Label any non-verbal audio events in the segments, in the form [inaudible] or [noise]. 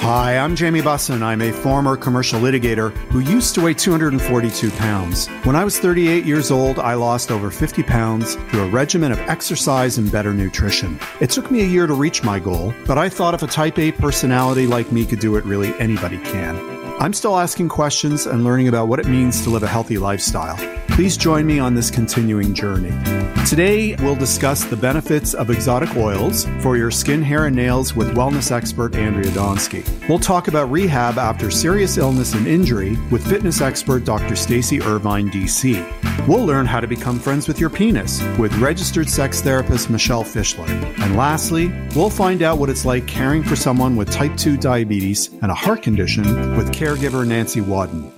Hi, I'm Jamie Bussin. I'm a former commercial litigator who used to weigh 242 pounds. When I was 38 years old, I lost over 50 pounds through a regimen of exercise and better nutrition. It took me a year to reach my goal, but I thought if a type A personality like me could do it, really anybody can. I'm still asking questions and learning about what it means to live a healthy lifestyle. Please join me on this continuing journey. Today, we'll discuss the benefits of exotic oils for your skin, hair, and nails with wellness expert Andrea Donsky. We'll talk about rehab after serious illness and injury with fitness expert Dr. Stacy Irvine, DC. We'll learn how to become friends with your penis with registered sex therapist Michelle Fischler. And lastly, we'll find out what it's like caring for someone with type 2 diabetes and a heart condition with caregiver Nancy Wadden.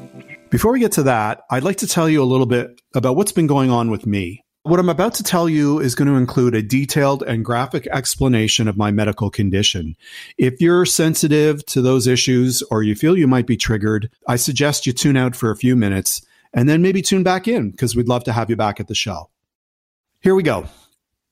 Before we get to that, I'd like to tell you a little bit about what's been going on with me. What I'm about to tell you is going to include a detailed and graphic explanation of my medical condition. If you're sensitive to those issues or you feel you might be triggered, I suggest you tune out for a few minutes and then maybe tune back in because we'd love to have you back at the show. Here we go.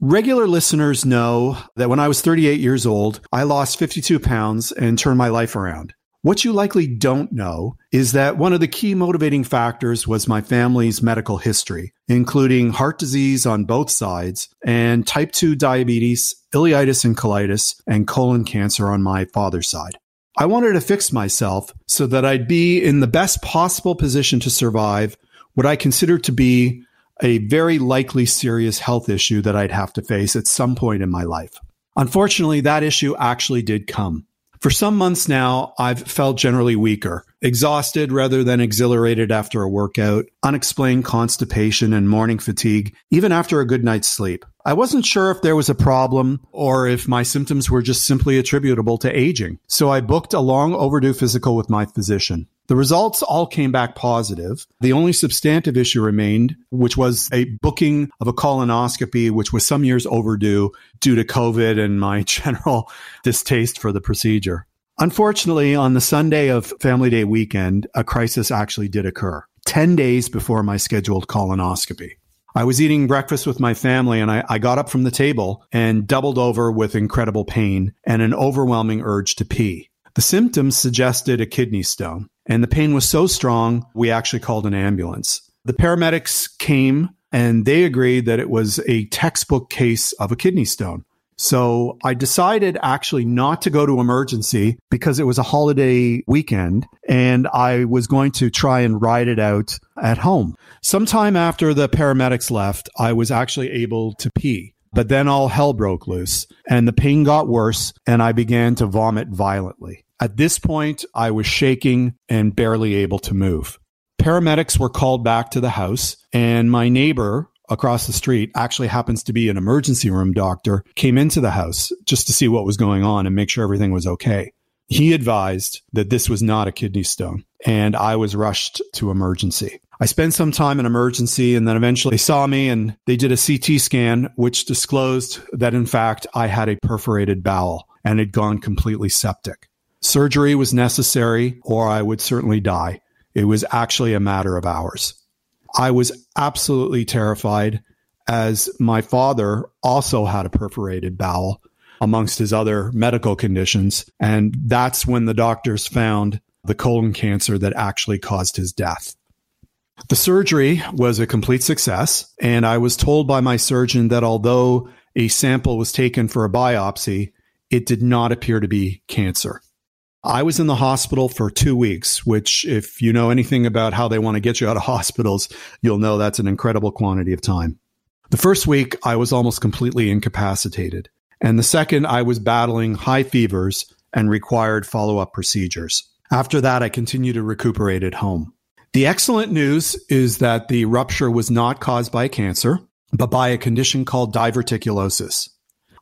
Regular listeners know that when I was 38 years old, I lost 52 pounds and turned my life around. What you likely don't know is that one of the key motivating factors was my family's medical history, including heart disease on both sides and type 2 diabetes, ileitis and colitis, and colon cancer on my father's side. I wanted to fix myself so that I'd be in the best possible position to survive what I consider to be a very likely serious health issue that I'd have to face at some point in my life. Unfortunately, that issue actually did come. For some months now, I've felt generally weaker, exhausted rather than exhilarated after a workout, unexplained constipation and morning fatigue, even after a good night's sleep. I wasn't sure if there was a problem or if my symptoms were just simply attributable to aging. So I booked a long overdue physical with my physician. The results all came back positive. The only substantive issue remained, which was a booking of a colonoscopy, which was some years overdue due to COVID and my [laughs] general distaste for the procedure. Unfortunately, on the Sunday of Family Day weekend, a crisis actually did occur 10 days before my scheduled colonoscopy. I was eating breakfast with my family and I, I, got up from the table and doubled over with incredible pain and an overwhelming urge to pee. The symptoms suggested a kidney stone. And the pain was so strong, we actually called an ambulance. The paramedics came and they agreed that it was a textbook case of a kidney stone. So I decided actually not to go to emergency because it was a holiday weekend and I was going to try and ride it out at home. Sometime after the paramedics left, I was actually able to pee. But then all hell broke loose and the pain got worse and I began to vomit violently. At this point, I was shaking and barely able to move. Paramedics were called back to the house, and my neighbor across the street actually happens to be an emergency room doctor, came into the house just to see what was going on and make sure everything was okay. He advised that this was not a kidney stone, and I was rushed to emergency. I spent some time in emergency and then eventually they saw me and they did a CT scan, which disclosed that in fact I had a perforated bowel and had gone completely septic. Surgery was necessary, or I would certainly die. It was actually a matter of hours. I was absolutely terrified as my father also had a perforated bowel amongst his other medical conditions. And that's when the doctors found the colon cancer that actually caused his death. The surgery was a complete success. And I was told by my surgeon that although a sample was taken for a biopsy, it did not appear to be cancer. I was in the hospital for two weeks, which, if you know anything about how they want to get you out of [laughs] hospitals, you'll know that's an incredible quantity of time. The first week, I was almost completely incapacitated. And the second, I was battling high fevers and required follow up procedures. After that, I continued to recuperate at home. The excellent news is that the rupture was not caused by cancer, but by a condition called diverticulosis.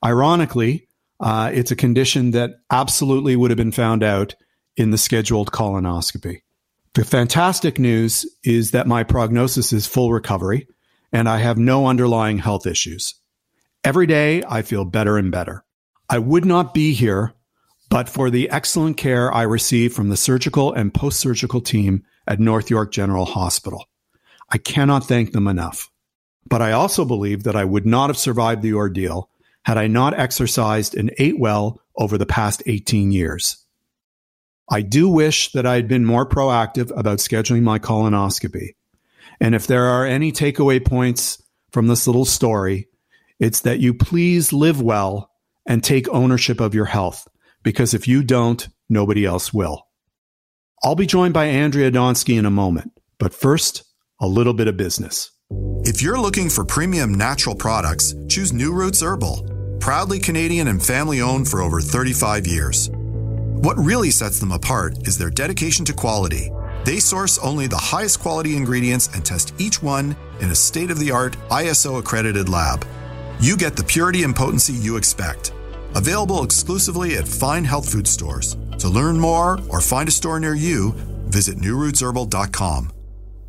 Ironically, uh, it's a condition that absolutely would have been found out in the scheduled colonoscopy. The fantastic news is that my prognosis is full recovery and I have no underlying health issues. Every day I feel better and better. I would not be here but for the excellent care I receive from the surgical and post surgical team at North York General Hospital. I cannot thank them enough. But I also believe that I would not have survived the ordeal had I not exercised and ate well over the past 18 years. I do wish that I had been more proactive about scheduling my colonoscopy. And if there are any takeaway points from this little story, it's that you please live well and take ownership of your health, because if you don't, nobody else will. I'll be joined by Andrea Donsky in a moment, but first, a little bit of business. If you're looking for premium natural products, choose New Roots Herbal, proudly Canadian and family owned for over 35 years. What really sets them apart is their dedication to quality. They source only the highest quality ingredients and test each one in a state of the art ISO accredited lab. You get the purity and potency you expect. Available exclusively at fine health food stores. To learn more or find a store near you, visit newrootsherbal.com.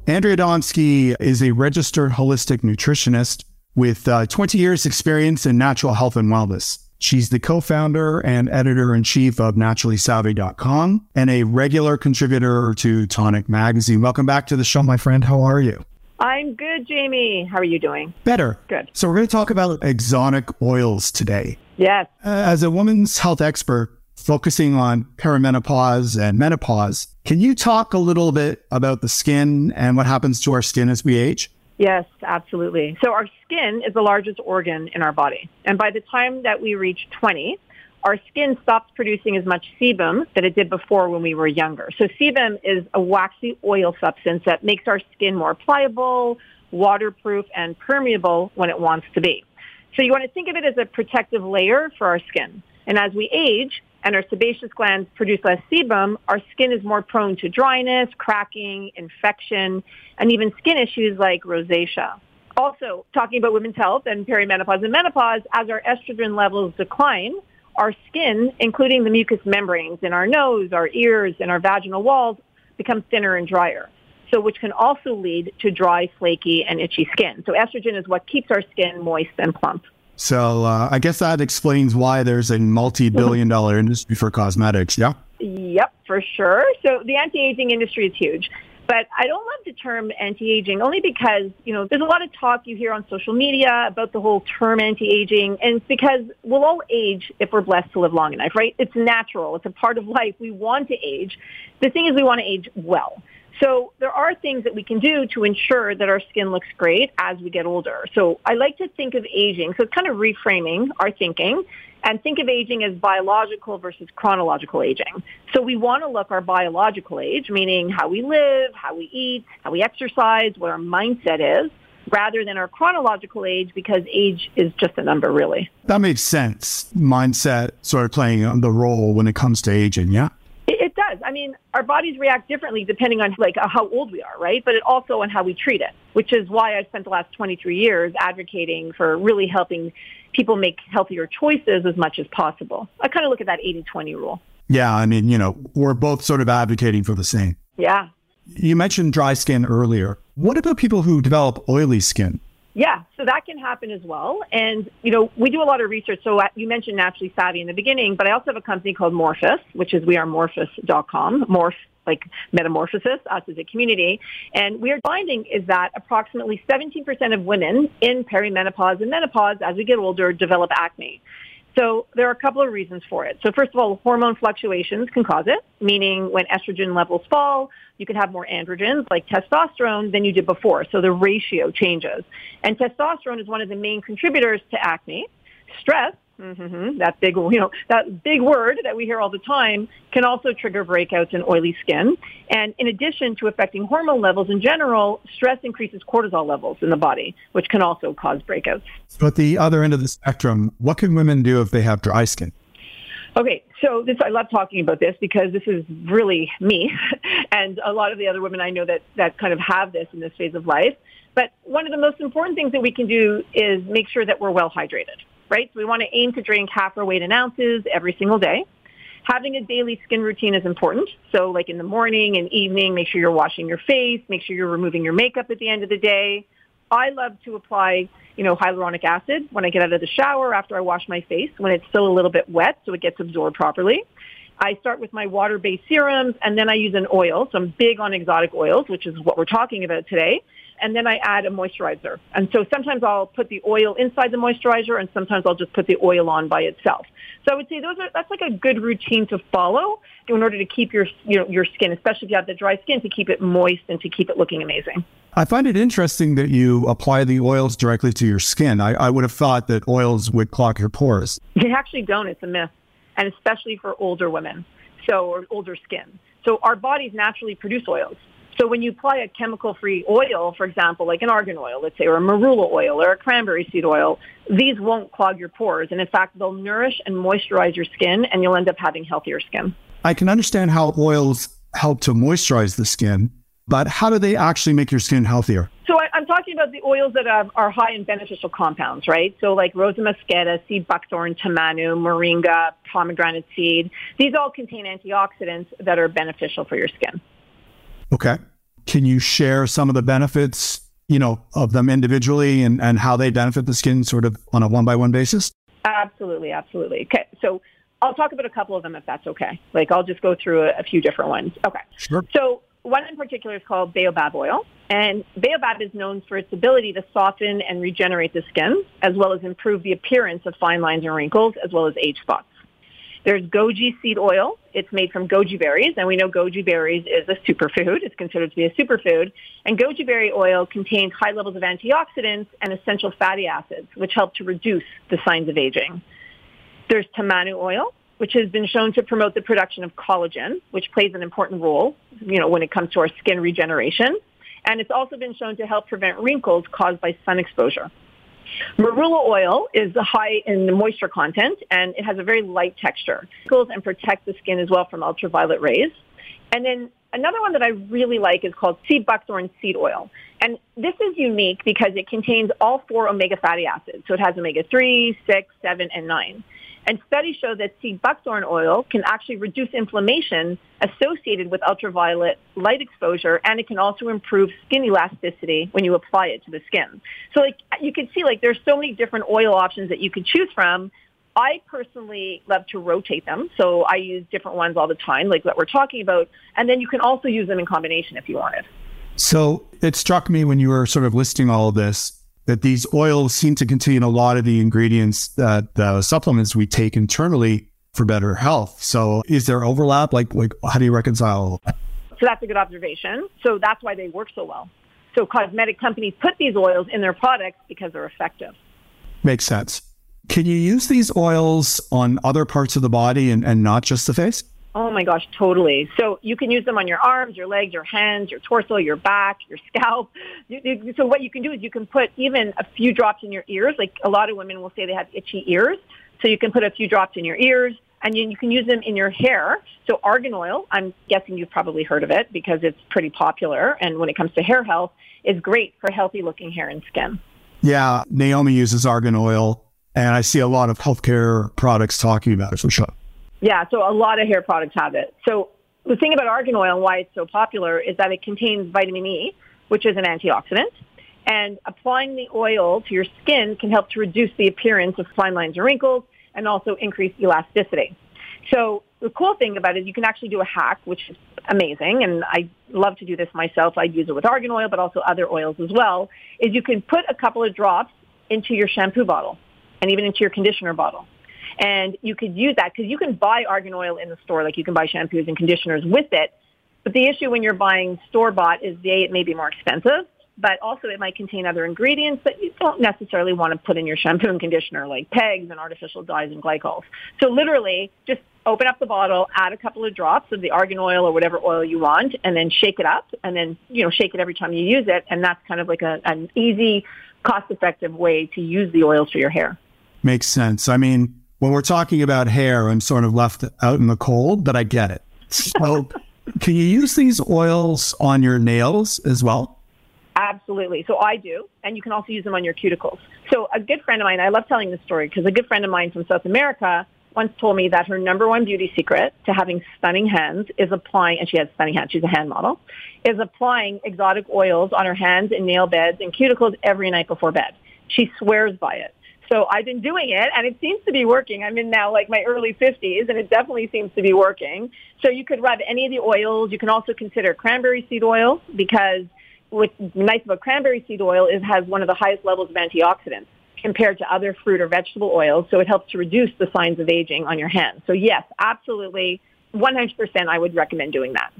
Andrea Donsky is a registered holistic nutritionist with uh, 20 years experience in natural health and wellness. She's the co-founder and editor in chief of naturallysavvy.com and a regular contributor to Tonic Magazine. Welcome back to the show, my friend. How are you? I'm good, Jamie. How are you doing? Better. Good. So we're going to talk about exotic oils today. Yes. Uh, as a woman's health expert, focusing on perimenopause and menopause. Can you talk a little bit about the skin and what happens to our skin as we age? Yes, absolutely. So our skin is the largest organ in our body. And by the time that we reach 20, our skin stops producing as much sebum that it did before when we were younger. So sebum is a waxy oil substance that makes our skin more pliable, waterproof, and permeable when it wants to be. So you want to think of it as a protective layer for our skin. And as we age, and our sebaceous glands produce less sebum, our skin is more prone to dryness, cracking, infection, and even skin issues like rosacea. Also, talking about women's health and perimenopause and menopause, as our estrogen levels decline, our skin, including the mucous membranes in our nose, our ears, and our vaginal walls, become thinner and drier. So which can also lead to dry, flaky, and itchy skin. So estrogen is what keeps our skin moist and plump. So uh, I guess that explains why there's a multi-billion dollar industry for cosmetics. Yeah. Yep, for sure. So the anti-aging industry is huge. But I don't love the term anti-aging only because, you know, there's a lot of talk you hear on social media about the whole term anti-aging. And it's because we'll all age if we're blessed to live long enough, right? It's natural. It's a part of life. We want to age. The thing is we want to age well. So there are things that we can do to ensure that our skin looks great as we get older. So I like to think of aging. So it's kind of reframing our thinking and think of aging as biological versus chronological aging. So we want to look our biological age, meaning how we live, how we eat, how we exercise, what our mindset is, rather than our chronological age because age is just a number really. That makes sense. Mindset sort of playing the role when it comes to aging, yeah? Does. I mean, our bodies react differently depending on like how old we are, right? But it also on how we treat it, which is why I spent the last 23 years advocating for really helping people make healthier choices as much as possible. I kind of look at that 80-20 rule. Yeah, I mean, you know, we're both sort of advocating for the same. Yeah. You mentioned dry skin earlier. What about people who develop oily skin? Yeah, so that can happen as well. And, you know, we do a lot of research. So uh, you mentioned Naturally Savvy in the beginning, but I also have a company called Morphus, which is wearemorphus.com, morph like metamorphosis, us as a community. And we are finding is that approximately 17% of women in perimenopause and menopause as we get older develop acne. So there are a couple of reasons for it. So first of all, hormone fluctuations can cause it, meaning when estrogen levels fall, you can have more androgens like testosterone than you did before. So the ratio changes. And testosterone is one of the main contributors to acne. Stress Mm-hmm. That big, [laughs] you know, that big word that we hear all the time can also trigger breakouts in oily skin. And in addition to affecting hormone levels in general, stress increases cortisol levels in the body, which can also cause breakouts. So at the other end of the spectrum, what can women do if they have dry skin? Okay, so this I love talking about this because this is really me, [laughs] and a lot of the other women I know that that kind of have this in this phase of life. But one of the most important things that we can do is make sure that we're well hydrated right? So we want to aim to drink half our weight in ounces every single day. Having a daily skin routine is important. So like in the morning and evening, make sure you're washing your face, make sure you're removing your makeup at the end of the day. I love to apply, you know, hyaluronic acid when I get out of the shower after I wash my face when it's still a little bit wet so it gets absorbed properly. I start with my water-based serums and then I use an oil. So I'm big on exotic oils, which is what we're talking about today. And then I add a moisturizer. And so sometimes I'll put the oil inside the moisturizer and sometimes I'll just put the oil on by itself. So I would say those are, that's like a good routine to follow in order to keep your, you know, your skin, especially if you have the dry skin, to keep it moist and to keep it looking amazing. I find it interesting that you apply the oils directly to your skin. I, I would have thought that oils would clog your pores. They actually don't. It's a myth and especially for older women, so or older skin. So our bodies naturally produce oils. So when you apply a chemical-free oil, for example, like an argan oil, let's say, or a marula oil or a cranberry seed oil, these won't clog your pores. And in fact, they'll nourish and moisturize your skin and you'll end up having healthier skin. I can understand how oils help to moisturize the skin, but how do they actually make your skin healthier? So I, am talking about the oils that are, are, high in beneficial compounds, right? So like rosa mosqueta, sea buckthorn, tamanu, moringa, pomegranate seed. These all contain antioxidants that are beneficial for your skin. Okay. Can you share some of the benefits, you know, of them individually and, and how they benefit the skin sort of on a one by one basis? Absolutely, absolutely. Okay. So I'll talk about a couple of them if that's okay. Like I'll just go through a, a few different ones. Okay. Sure. So one in particular is called baobab oil. And baobab is known for its ability to soften and regenerate the skin, as well as improve the appearance of fine lines and wrinkles, as well as age spots. There's goji seed oil. It's made from goji berries, and we know goji berries is a superfood. It's considered to be a superfood. And goji berry oil contains high levels of antioxidants and essential fatty acids, which help to reduce the signs of aging. There's tamanu oil, which has been shown to promote the production of collagen, which plays an important role, you know, when it comes to our skin regeneration. And it's also been shown to help prevent wrinkles caused by sun exposure. Marula oil is high in moisture content and it has a very light texture. It and protect the skin as well from ultraviolet rays. And then another one that I really like is called sea buckthorn seed oil. And this is unique because it contains all four omega fatty acids. So it has omega 3, 6, 7, and 9. And studies show that sea buckthorn oil can actually reduce inflammation associated with ultraviolet light exposure, and it can also improve skin elasticity when you apply it to the skin. So like you can see, like there's so many different oil options that you could choose from. I personally love to rotate them, so I use different ones all the time, like what we're talking about, and then you can also use them in combination if you wanted. So it struck me when you were sort of listing all of this that these oils seem to contain a lot of the ingredients that the supplements we take internally for better health. So is there overlap? Like, like how do you reconcile? So that's a good observation. So that's why they work so well. So cosmetic companies put these oils in their products because they're effective. Makes sense. Can you use these oils on other parts of the body and, and not just the face? Oh my gosh, totally. So you can use them on your arms, your legs, your hands, your torso, your back, your [laughs] scalp. So what you can do is you can put even a few drops in your ears. Like a lot of women will say they have itchy ears. So you can put a few drops in your ears and you, can use them in your hair. So argan oil, I'm guessing you've probably heard of it because it's pretty popular. And when it comes to hair health, is great for healthy looking hair and skin. Yeah, Naomi uses argan oil and I see a lot of healthcare products talking about it for sure. Yeah, so a lot of hair products have it. So the thing about argan oil and why it's so popular is that it contains vitamin E, which is an antioxidant. And applying the oil to your skin can help to reduce the appearance of fine lines and wrinkles and also increase elasticity. So the cool thing about it, you can actually do a hack, which is amazing, and I love to do this myself. I use it with argan oil, but also other oils as well, is you can put a couple of drops into your shampoo bottle and even into your conditioner bottle. And you could use that because you can buy argan oil in the store, like you can buy shampoos and conditioners with it. But the issue when you're buying store bought is they it may be more expensive, but also it might contain other ingredients that you don't necessarily want to put in your shampoo and conditioner, like pegs and artificial dyes and glycols. So literally, just open up the bottle, add a couple of drops of the argan oil or whatever oil you want, and then shake it up, and then you know shake it every time you use it, and that's kind of like a, an easy, cost-effective way to use the oils for your hair. Makes sense. I mean, when we're talking about hair, I'm sort of left out in the cold, but I get it. So, [laughs] can you use these oils on your nails as well? Absolutely. So I do, and you can also use them on your cuticles. So a good friend of mine, I love telling this story because a good friend of mine from South America once told me that her number one beauty secret to having stunning hands is applying, and she has stunning hands, she's a hand model, is applying exotic oils on her hands and nail beds and cuticles every night before bed. She swears by it. So I've been doing it and it seems to be working. I'm in now like my early 50s and it definitely seems to be working. So you could rub any of the oils. You can also consider cranberry seed oil because what's nice about cranberry seed oil is it has one of the highest levels of antioxidants compared to other fruit or vegetable oils. So it helps to reduce the signs of aging on your hands. So yes, absolutely. 100% I would recommend doing that.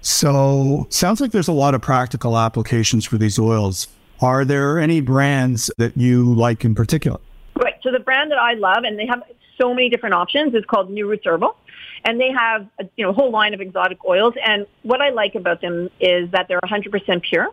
So sounds like there's a lot of practical applications for these oils. Are there any brands that you like in particular? Right. So the brand that I love, and they have so many different options, is called New Roots Herbal. And they have a you know, a whole line of exotic oils. And what I like about them is that they're 100% pure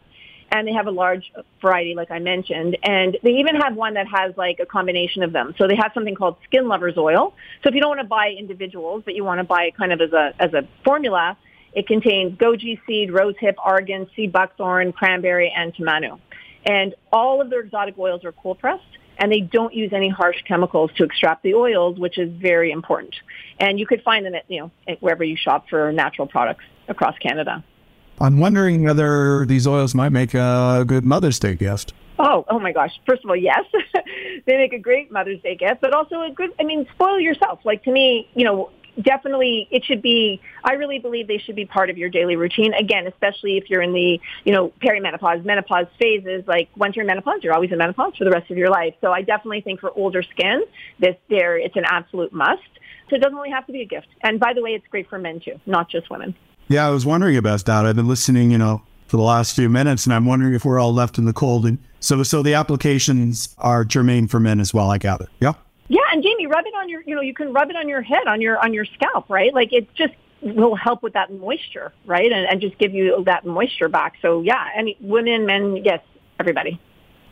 and they have a large variety, like I mentioned. And they even have one that has like a combination of them. So they have something called Skin Lovers Oil. So if you don't want to buy individuals, but you want to buy it kind of as a as a formula, it contains goji seed, rosehip, argan, sea buckthorn, cranberry, and tamanu. And all of their exotic oils are cold pressed and they don't use any harsh chemicals to extract the oils, which is very important. And you could find them at, you know, wherever you shop for natural products across Canada. I'm wondering whether these oils might make a good Mother's Day gift. Oh, oh my gosh. First of all, yes, [laughs] they make a great Mother's Day gift, but also a good, I mean, spoil yourself. Like to me, you know, definitely it should be, I really believe they should be part of your daily routine. Again, especially if you're in the, you know, perimenopause, menopause phases, like once you're in menopause, you're always in menopause for the rest of your life. So I definitely think for older skin, this there, it's an absolute must. So it doesn't really have to be a gift. And by the way, it's great for men too, not just women. Yeah, I was wondering about that. I've been listening, you know, for the last few minutes, and I'm wondering if we're all left in the cold. And so, so the applications are germane for men as well. I gather. Yeah. Yeah, and Jamie, rub it on your, you know, you can rub it on your head, on your on your scalp, right? Like it just will help with that moisture, right? And, and just give you that moisture back. So yeah, any women, men, yes, everybody.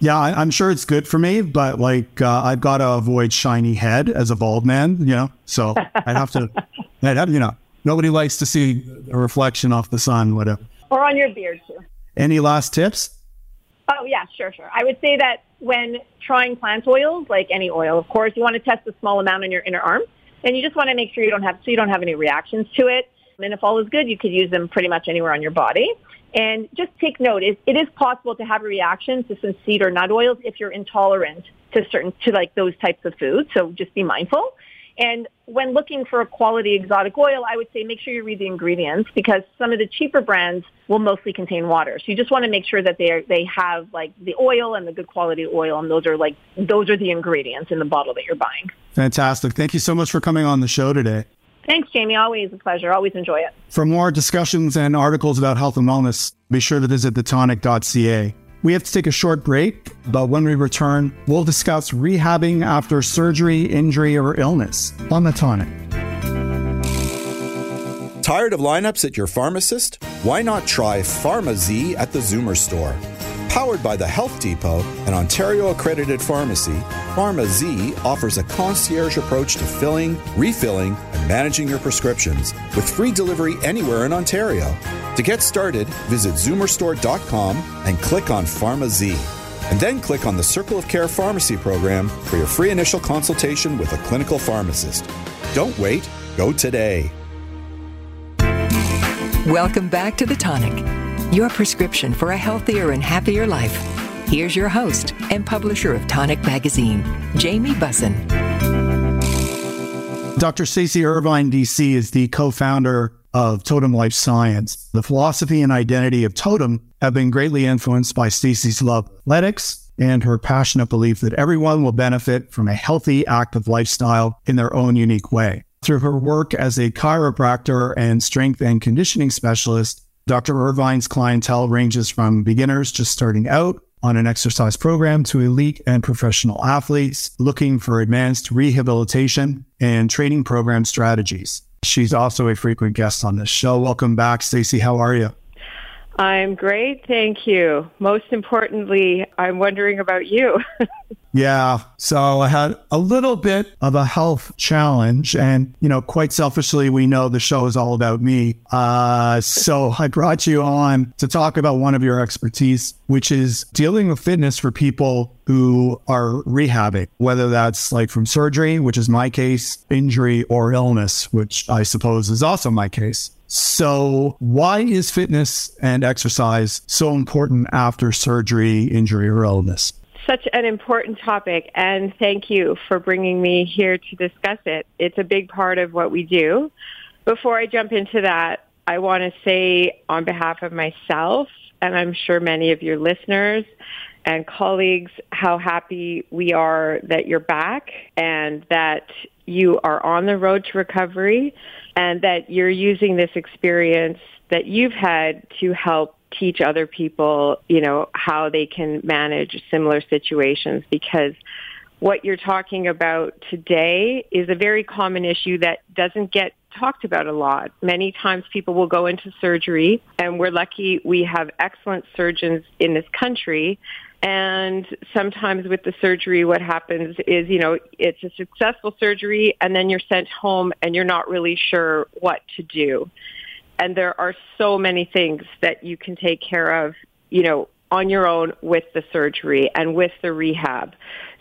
Yeah, I, am sure it's good for me, but like uh, I've got to avoid shiny head as a bald man, you know. So I'd have to, [laughs] I'd have, you know, Nobody likes to see a reflection off the sun, whatever. Or on your beard, too. Any last tips? Oh, yeah, sure, sure. I would say that when trying plant oils, like any oil, of course, you want to test a small amount on your inner arm. And you just want to make sure you don't have, so you don't have any reactions to it. And if all is good, you could use them pretty much anywhere on your body. And just take note, it, it is possible to have a reaction to some seed or nut oils if you're intolerant to certain, to like those types of foods. So just be mindful. And when looking for a quality exotic oil, I would say make sure you read the ingredients because some of the cheaper brands will mostly contain water. So you just want to make sure that they are, they have like the oil and the good quality oil, and those are like those are the ingredients in the bottle that you're buying. Fantastic! Thank you so much for coming on the show today. Thanks, Jamie. Always a pleasure. Always enjoy it. For more discussions and articles about health and wellness, be sure to visit thetonic.ca. We have to take a short break, but when we return, we'll discuss rehabbing after surgery, injury, or illness on the tonic. Tired of lineups at your pharmacist? Why not try PharmaZ at the Zoomer store? Powered by the Health Depot, an Ontario accredited pharmacy, PharmaZ offers a concierge approach to filling, refilling, and managing your prescriptions with free delivery anywhere in Ontario. To get started, visit zoomerstore.com and click on PharmaZ. And then click on the Circle of Care Pharmacy program for your free initial consultation with a clinical pharmacist. Don't wait, go today. Welcome back to The Tonic your prescription for a healthier and happier life. Here's your host and publisher of Tonic Magazine, Jamie Bussin. Dr. Stacy Irvine, DC, is the co founder of Totum Life Science. The philosophy and identity of Totum have been greatly influenced by Stacy's love of athletics and her passionate belief that everyone will benefit from a healthy, active lifestyle in their own unique way. Through her work as a chiropractor and strength and conditioning specialist, Dr. Irvine's clientele ranges from beginners just starting out on an exercise program to elite and professional athletes looking for advanced rehabilitation and training program strategies. She's also a frequent guest on this show. Welcome back, Stacy. How are you? I'm great, thank you. Most importantly, I'm wondering about you. [laughs] yeah. So I had a little bit of a health challenge. And, you know, quite selfishly, we know the show is all about me. Uh, so I brought you on to talk about one of your expertise, which is dealing with fitness for people who are rehabbing, whether that's like from surgery, which is my case, injury, or illness, which I suppose is also my case. So, why is fitness and exercise so important after surgery, injury, or illness? Such an important topic, and thank you for bringing me here to discuss it. It's a big part of what we do. Before I jump into that, I want to say on behalf of myself, and I'm sure many of your listeners and colleagues, how happy we are that you're back and that you are on the road to recovery and that you're using this experience that you've had to help teach other people, you know, how they can manage similar situations because what you're talking about today is a very common issue that doesn't get talked about a lot. Many times people will go into surgery and we're lucky we have excellent surgeons in this country and sometimes with the surgery, what happens is, you know, it's a successful surgery and then you're sent home and you're not really sure what to do. And there are so many things that you can take care of, you know, on your own with the surgery and with the rehab.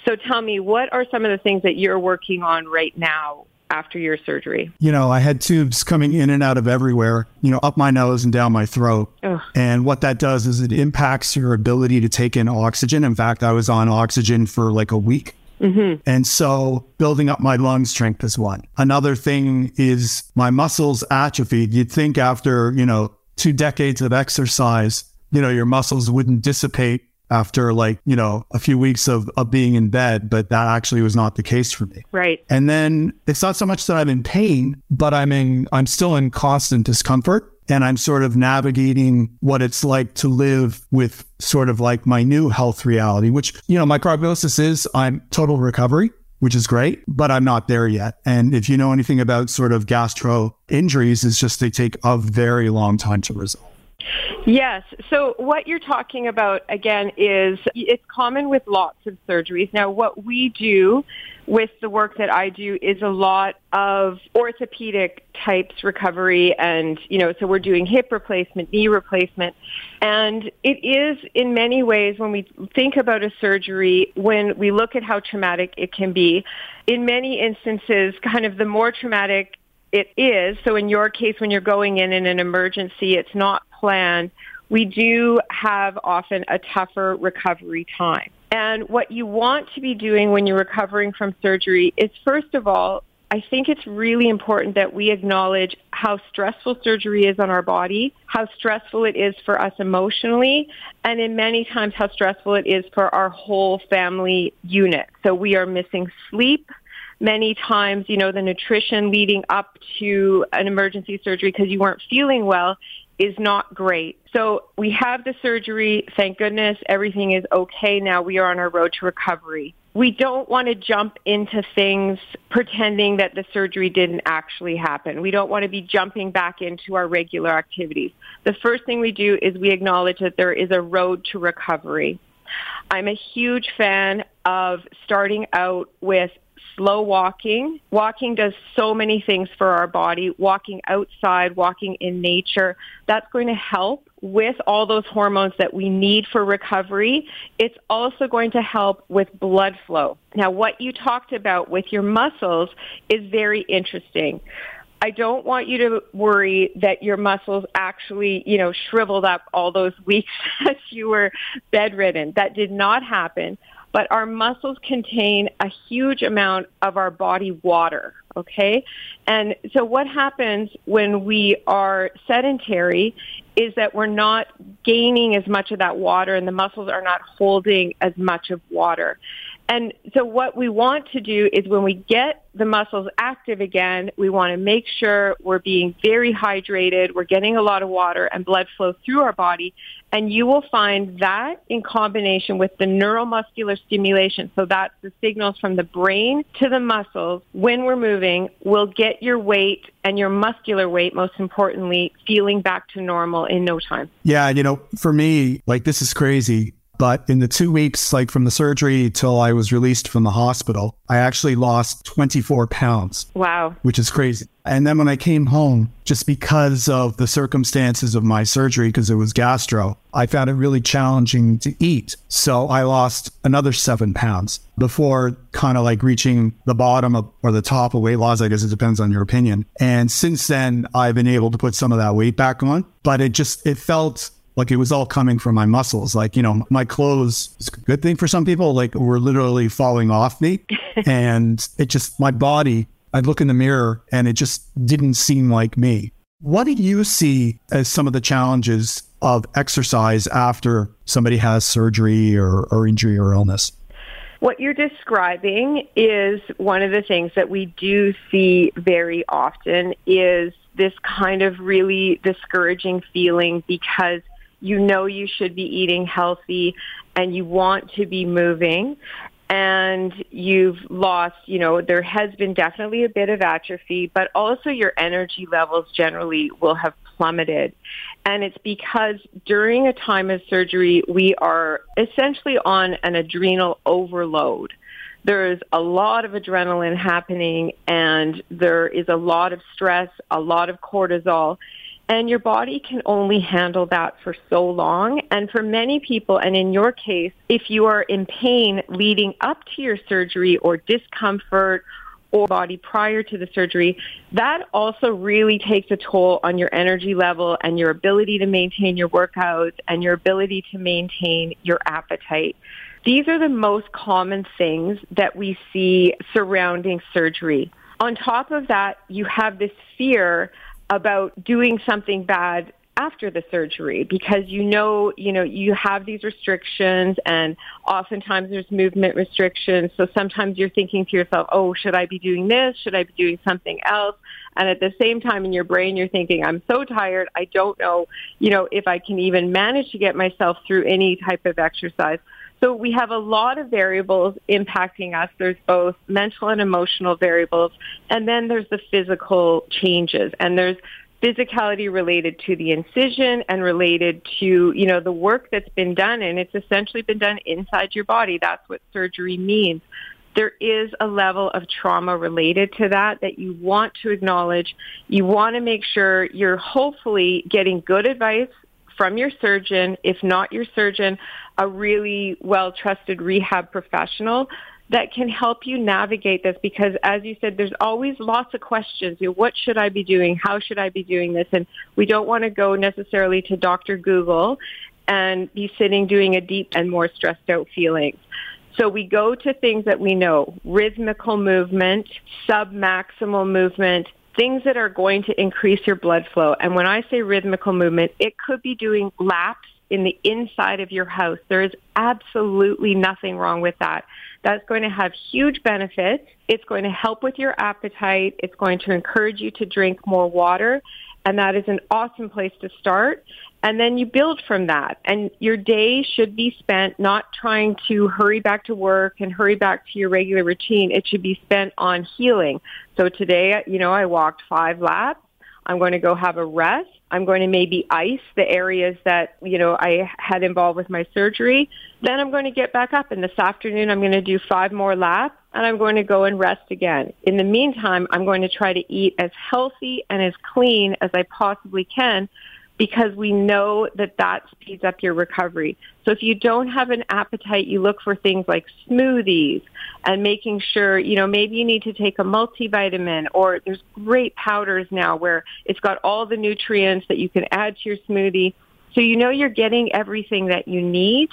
So tell me, what are some of the things that you're working on right now after your surgery? You know, I had tubes coming in and out of everywhere, you know, up my nose and down my throat. Ugh. And what that does is it impacts your ability to take in oxygen. In fact, I was on oxygen for like a week. Mm-hmm. And so building up my lung strength is one. Another thing is my muscles atrophied. You'd think after, you know, two decades of exercise, you know, your muscles wouldn't dissipate after like, you know, a few weeks of, of being in bed, but that actually was not the case for me. Right. And then it's not so much that I'm in pain, but I'm in, I'm still in constant discomfort and I'm sort of navigating what it's like to live with sort of like my new health reality, which, you know, my prognosis is I'm total recovery, which is great, but I'm not there yet. And if you know anything about sort of gastro injuries, it's just they take a very long time to resolve. Yes. So what you're talking about again is it's common with lots of surgeries. Now what we do with the work that I do is a lot of orthopedic types recovery and, you know, so we're doing hip replacement, knee replacement. And it is in many ways when we think about a surgery, when we look at how traumatic it can be, in many instances, kind of the more traumatic it is. So in your case, when you're going in in an emergency, it's not planned. We do have often a tougher recovery time. And what you want to be doing when you're recovering from surgery is first of all, I think it's really important that we acknowledge how stressful surgery is on our body, how stressful it is for us emotionally, and in many times how stressful it is for our whole family unit. So we are missing sleep many times, you know, the nutrition leading up to an emergency surgery because you weren't feeling well is not great. So we have the surgery. Thank goodness everything is okay now. We are on our road to recovery. We don't want to jump into things pretending that the surgery didn't actually happen. We don't want to be jumping back into our regular activities. The first thing we do is we acknowledge that there is a road to recovery. I'm a huge fan of starting out with slow walking. Walking does so many things for our body. Walking outside, walking in nature, that's going to help with all those hormones that we need for recovery. It's also going to help with blood flow. Now, what you talked about with your muscles is very interesting. I don't want you to worry that your muscles actually, you know, shriveled up all those weeks [laughs] that you were bedridden. That did not happen but our muscles contain a huge amount of our body water, okay? And so what happens when we are sedentary is that we're not gaining as much of that water and the muscles are not holding as much of water. And so what we want to do is when we get the muscles active again, we want to make sure we're being very hydrated, we're getting a lot of water and blood flow through our body. And you will find that in combination with the neuromuscular stimulation, so that's the signals from the brain to the muscles when we're moving, will get your weight and your muscular weight, most importantly, feeling back to normal in no time. Yeah, you know, for me, like this is crazy. But in the two weeks, like from the surgery till I was released from the hospital, I actually lost 24 pounds. Wow. Which is crazy. And then when I came home, just because of the circumstances of my surgery, because it was gastro, I found it really challenging to eat. So I lost another seven pounds before kind of like reaching the bottom of, or the top of weight loss. I guess it depends on your opinion. And since then, I've been able to put some of that weight back on, but it just, it felt like it was all coming from my muscles. Like, you know, my clothes, it's a good thing for some people, like were literally falling off me. [laughs] and it just, my body, I'd look in the mirror and it just didn't seem like me. What do you see as some of the challenges of exercise after somebody has surgery or, or injury or illness? What you're describing is one of the things that we do see very often is this kind of really discouraging feeling because you know you should be eating healthy and you want to be moving and you've lost, you know, there has been definitely a bit of atrophy, but also your energy levels generally will have plummeted. And it's because during a time of surgery, we are essentially on an adrenal overload. There's a lot of adrenaline happening and there is a lot of stress, a lot of cortisol. And your body can only handle that for so long. And for many people, and in your case, if you are in pain leading up to your surgery or discomfort or body prior to the surgery, that also really takes a toll on your energy level and your ability to maintain your workouts and your ability to maintain your appetite. These are the most common things that we see surrounding surgery. On top of that, you have this fear about doing something bad after the surgery because you know, you know, you have these restrictions and oftentimes there's movement restrictions. So sometimes you're thinking to yourself, oh, should I be doing this? Should I be doing something else? And at the same time in your brain, you're thinking, I'm so tired. I don't know, you know, if I can even manage to get myself through any type of exercise. So we have a lot of variables impacting us. There's both mental and emotional variables, and then there's the physical changes, and there's physicality related to the incision and related to, you know, the work that's been done, and it's essentially been done inside your body. That's what surgery means. There is a level of trauma related to that that you want to acknowledge. You want to make sure you're hopefully getting good advice from your surgeon, if not your surgeon, a really well-trusted rehab professional that can help you navigate this because as you said, there's always lots of questions. You know, what should I be doing? How should I be doing this? And we don't want to go necessarily to Dr. Google and be sitting doing a deep and more stressed out feelings. So we go to things that we know, rhythmical movement, submaximal movement, things that are going to increase your blood flow. And when I say rhythmical movement, it could be doing laps in the inside of your house. There is absolutely nothing wrong with that. That's going to have huge benefits. It's going to help with your appetite. It's going to encourage you to drink more water. And that is an awesome place to start. And then you build from that. And your day should be spent not trying to hurry back to work and hurry back to your regular routine. It should be spent on healing. So today, you know, I walked five laps. I'm going to go have a rest. I'm going to maybe ice the areas that, you know, I had involved with my surgery. Then I'm going to get back up and this afternoon I'm going to do five more laps and I'm going to go and rest again. In the meantime, I'm going to try to eat as healthy and as clean as I possibly can because we know that that speeds up your recovery. So if you don't have an appetite, you look for things like smoothies and making sure, you know, maybe you need to take a multivitamin or there's great powders now where it's got all the nutrients that you can add to your smoothie. So you know you're getting everything that you need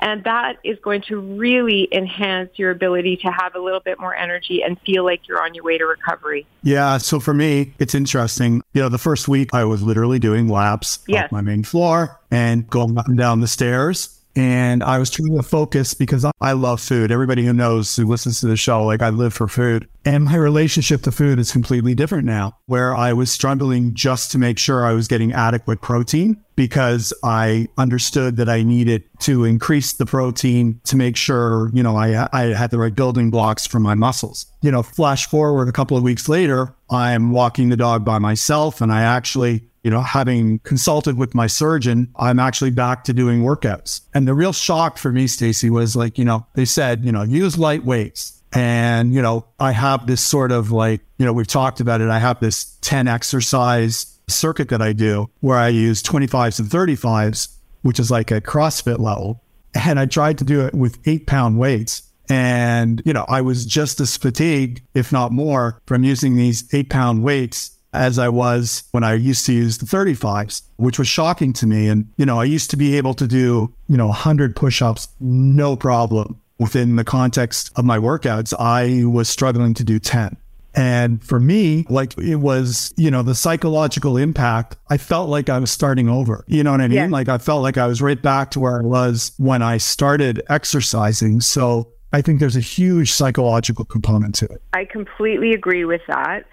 and that is going to really enhance your ability to have a little bit more energy and feel like you're on your way to recovery. Yeah. So for me, it's interesting. You know, the first week I was literally doing laps yes. off my main floor and going up and down the stairs. And I was trying to focus because I love food. Everybody who knows, who listens to the show, like I live for food. And my relationship to food is completely different now, where I was struggling just to make sure I was getting adequate protein because I understood that I needed to increase the protein to make sure, you know, I, I had the right building blocks for my muscles. You know, flash forward a couple of weeks later, I'm walking the dog by myself and I actually you know, having consulted with my surgeon, I'm actually back to doing workouts. And the real shock for me, Stacy, was like, you know, they said, you know, use light weights. And, you know, I have this sort of like, you know, we've talked about it. I have this 10 exercise circuit that I do where I use 25s and 35s, which is like a CrossFit level. And I tried to do it with eight pound weights. And, you know, I was just as fatigued, if not more, from using these eight pound weights as I was when I used to use the 35s, which was shocking to me. And, you know, I used to be able to do, you know, 100 push ups, no problem. Within the context of my workouts, I was struggling to do 10. And for me, like it was, you know, the psychological impact, I felt like I was starting over. You know what I mean? Yeah. Like I felt like I was right back to where I was when I started exercising. So I think there's a huge psychological component to it. I completely agree with that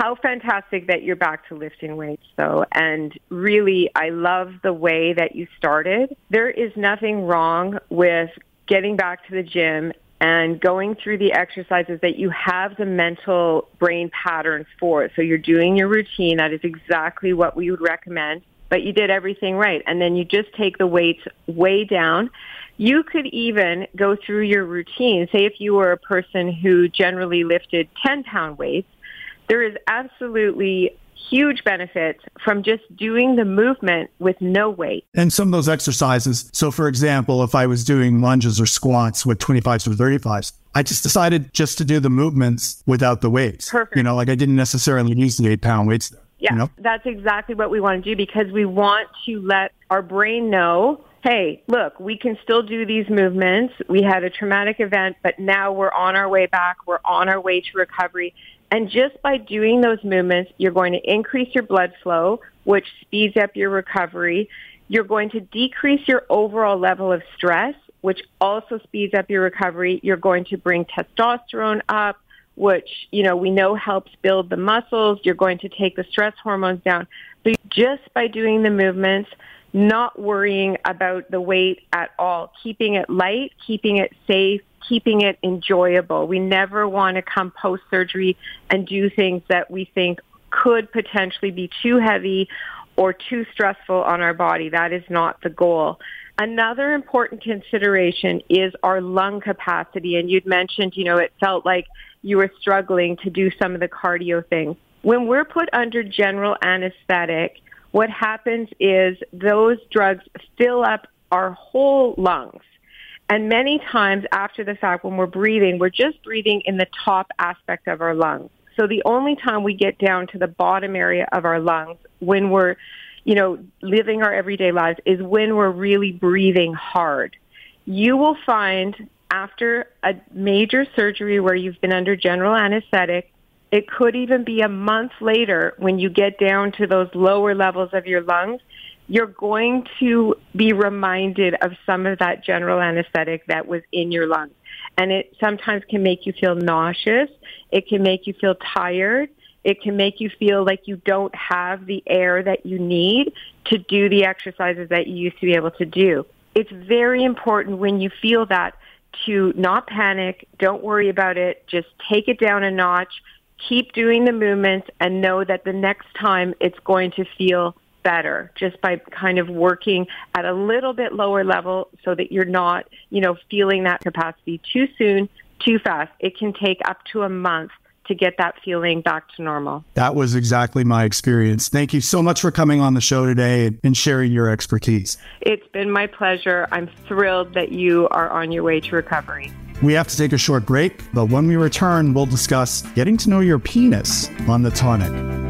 how fantastic that you're back to lifting weights though. And really, I love the way that you started. There is nothing wrong with getting back to the gym and going through the exercises that you have the mental brain patterns for. So you're doing your routine. That is exactly what we would recommend. But you did everything right. And then you just take the weights way down. You could even go through your routine. Say if you were a person who generally lifted 10 pound weights, there is absolutely huge benefits from just doing the movement with no weight. And some of those exercises. So, for example, if I was doing lunges or squats with 25s or 35s, I just decided just to do the movements without the weights. Perfect. You know, like I didn't necessarily use the eight pound weights. Yeah, you know? that's exactly what we want to do because we want to let our brain know hey, look, we can still do these movements. We had a traumatic event, but now we're on our way back. We're on our way to recovery. And just by doing those movements, you're going to increase your blood flow, which speeds up your recovery. You're going to decrease your overall level of stress, which also speeds up your recovery. You're going to bring testosterone up, which, you know, we know helps build the muscles. You're going to take the stress hormones down. So just by doing the movements, not worrying about the weight at all, keeping it light, keeping it safe, keeping it enjoyable. We never want to come post surgery and do things that we think could potentially be too heavy or too stressful on our body. That is not the goal. Another important consideration is our lung capacity. And you'd mentioned, you know, it felt like you were struggling to do some of the cardio things. When we're put under general anesthetic, what happens is those drugs fill up our whole lungs. And many times after the fact, when we're breathing, we're just breathing in the top aspect of our lungs. So the only time we get down to the bottom area of our lungs when we're, you know, living our everyday lives is when we're really breathing hard. You will find after a major surgery where you've been under general anesthetic, it could even be a month later when you get down to those lower levels of your lungs you're going to be reminded of some of that general anesthetic that was in your lungs. And it sometimes can make you feel nauseous. It can make you feel tired. It can make you feel like you don't have the air that you need to do the exercises that you used to be able to do. It's very important when you feel that to not panic. Don't worry about it. Just take it down a notch. Keep doing the movements and know that the next time it's going to feel better just by kind of working at a little bit lower level so that you're not, you know, feeling that capacity too soon, too fast. It can take up to a month to get that feeling back to normal. That was exactly my experience. Thank you so much for coming on the show today and sharing your expertise. It's been my pleasure. I'm thrilled that you are on your way to recovery. We have to take a short break, but when we return, we'll discuss getting to know your penis on the tonic.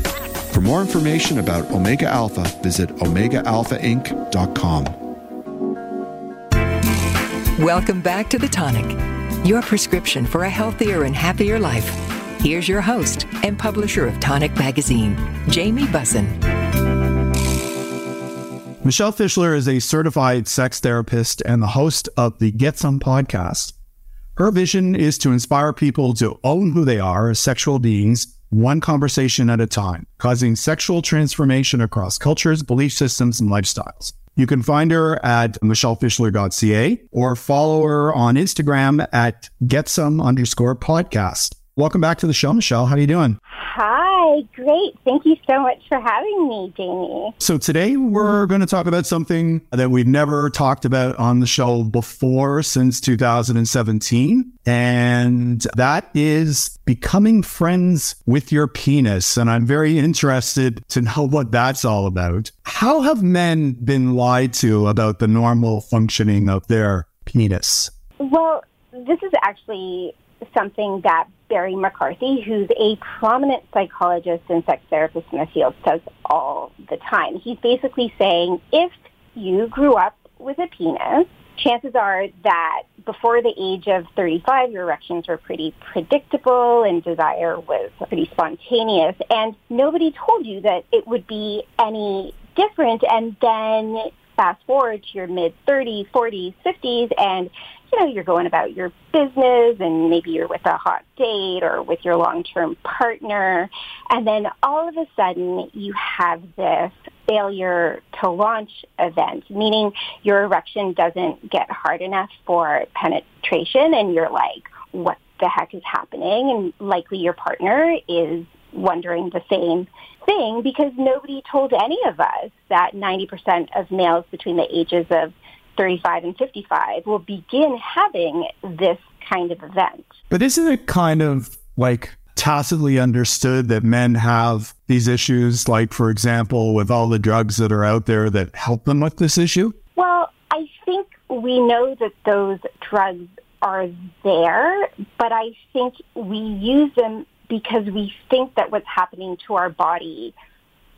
For more information about Omega Alpha, visit OmegaAlphaInc.com. Welcome back to The Tonic, your prescription for a healthier and happier life. Here's your host and publisher of Tonic Magazine, Jamie Bussin. Michelle Fischler is a certified sex therapist and the host of the Get Some podcast. Her vision is to inspire people to own who they are as sexual beings, one conversation at a time, causing sexual transformation across cultures, belief systems, and lifestyles. You can find her at michellefischler.ca or follow her on Instagram at getsome underscore podcast. Welcome back to the show, Michelle. How are you doing? Hi, great. Thank you so much for having me, Jamie. So today we're going to talk about something that we've never talked about on the show before since 2017. And that is becoming friends with your penis. And I'm very interested to know what that's all about. How have men been lied to about the normal functioning of their penis? Well, this is actually something that Barry McCarthy, who's a prominent psychologist and sex therapist in the field, says all the time. He's basically saying if you grew up with a penis, chances are that before the age of 35, your erections were pretty predictable and desire was pretty spontaneous. And nobody told you that it would be any different. And then fast forward to your mid 30s, 40s, 50s, and you know, you're going about your business and maybe you're with a hot date or with your long-term partner. And then all of a sudden you have this failure to launch event, meaning your erection doesn't get hard enough for penetration and you're like, what the heck is happening? And likely your partner is wondering the same thing because nobody told any of us that 90% of males between the ages of 35 and 55 will begin having this kind of event. But isn't it kind of like tacitly understood that men have these issues, like, for example, with all the drugs that are out there that help them with this issue? Well, I think we know that those drugs are there, but I think we use them because we think that what's happening to our body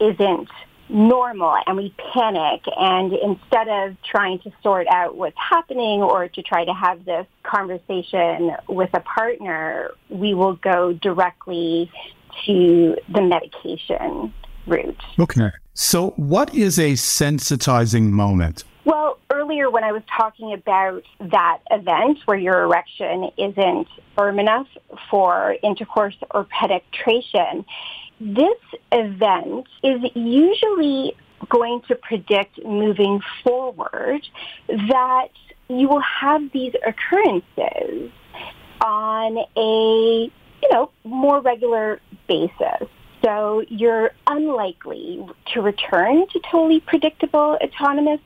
isn't normal and we panic and instead of trying to sort out what's happening or to try to have this conversation with a partner, we will go directly to the medication route. Okay. So what is a sensitizing moment? Well, earlier when I was talking about that event where your erection isn't firm enough for intercourse or penetration, this event is usually going to predict moving forward that you will have these occurrences on a, you know, more regular basis. So you're unlikely to return to totally predictable autonomous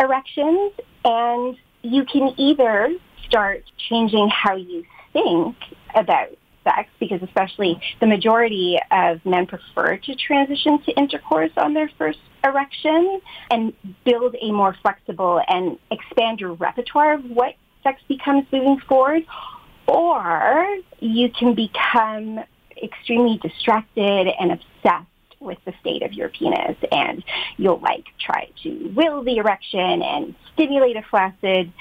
erections and you can either start changing how you think about sex because especially the majority of men prefer to transition to intercourse on their first erection and build a more flexible and expand your repertoire of what sex becomes moving forward. Or you can become extremely distracted and obsessed with the state of your penis and you'll like try to will the erection and stimulate a flaccid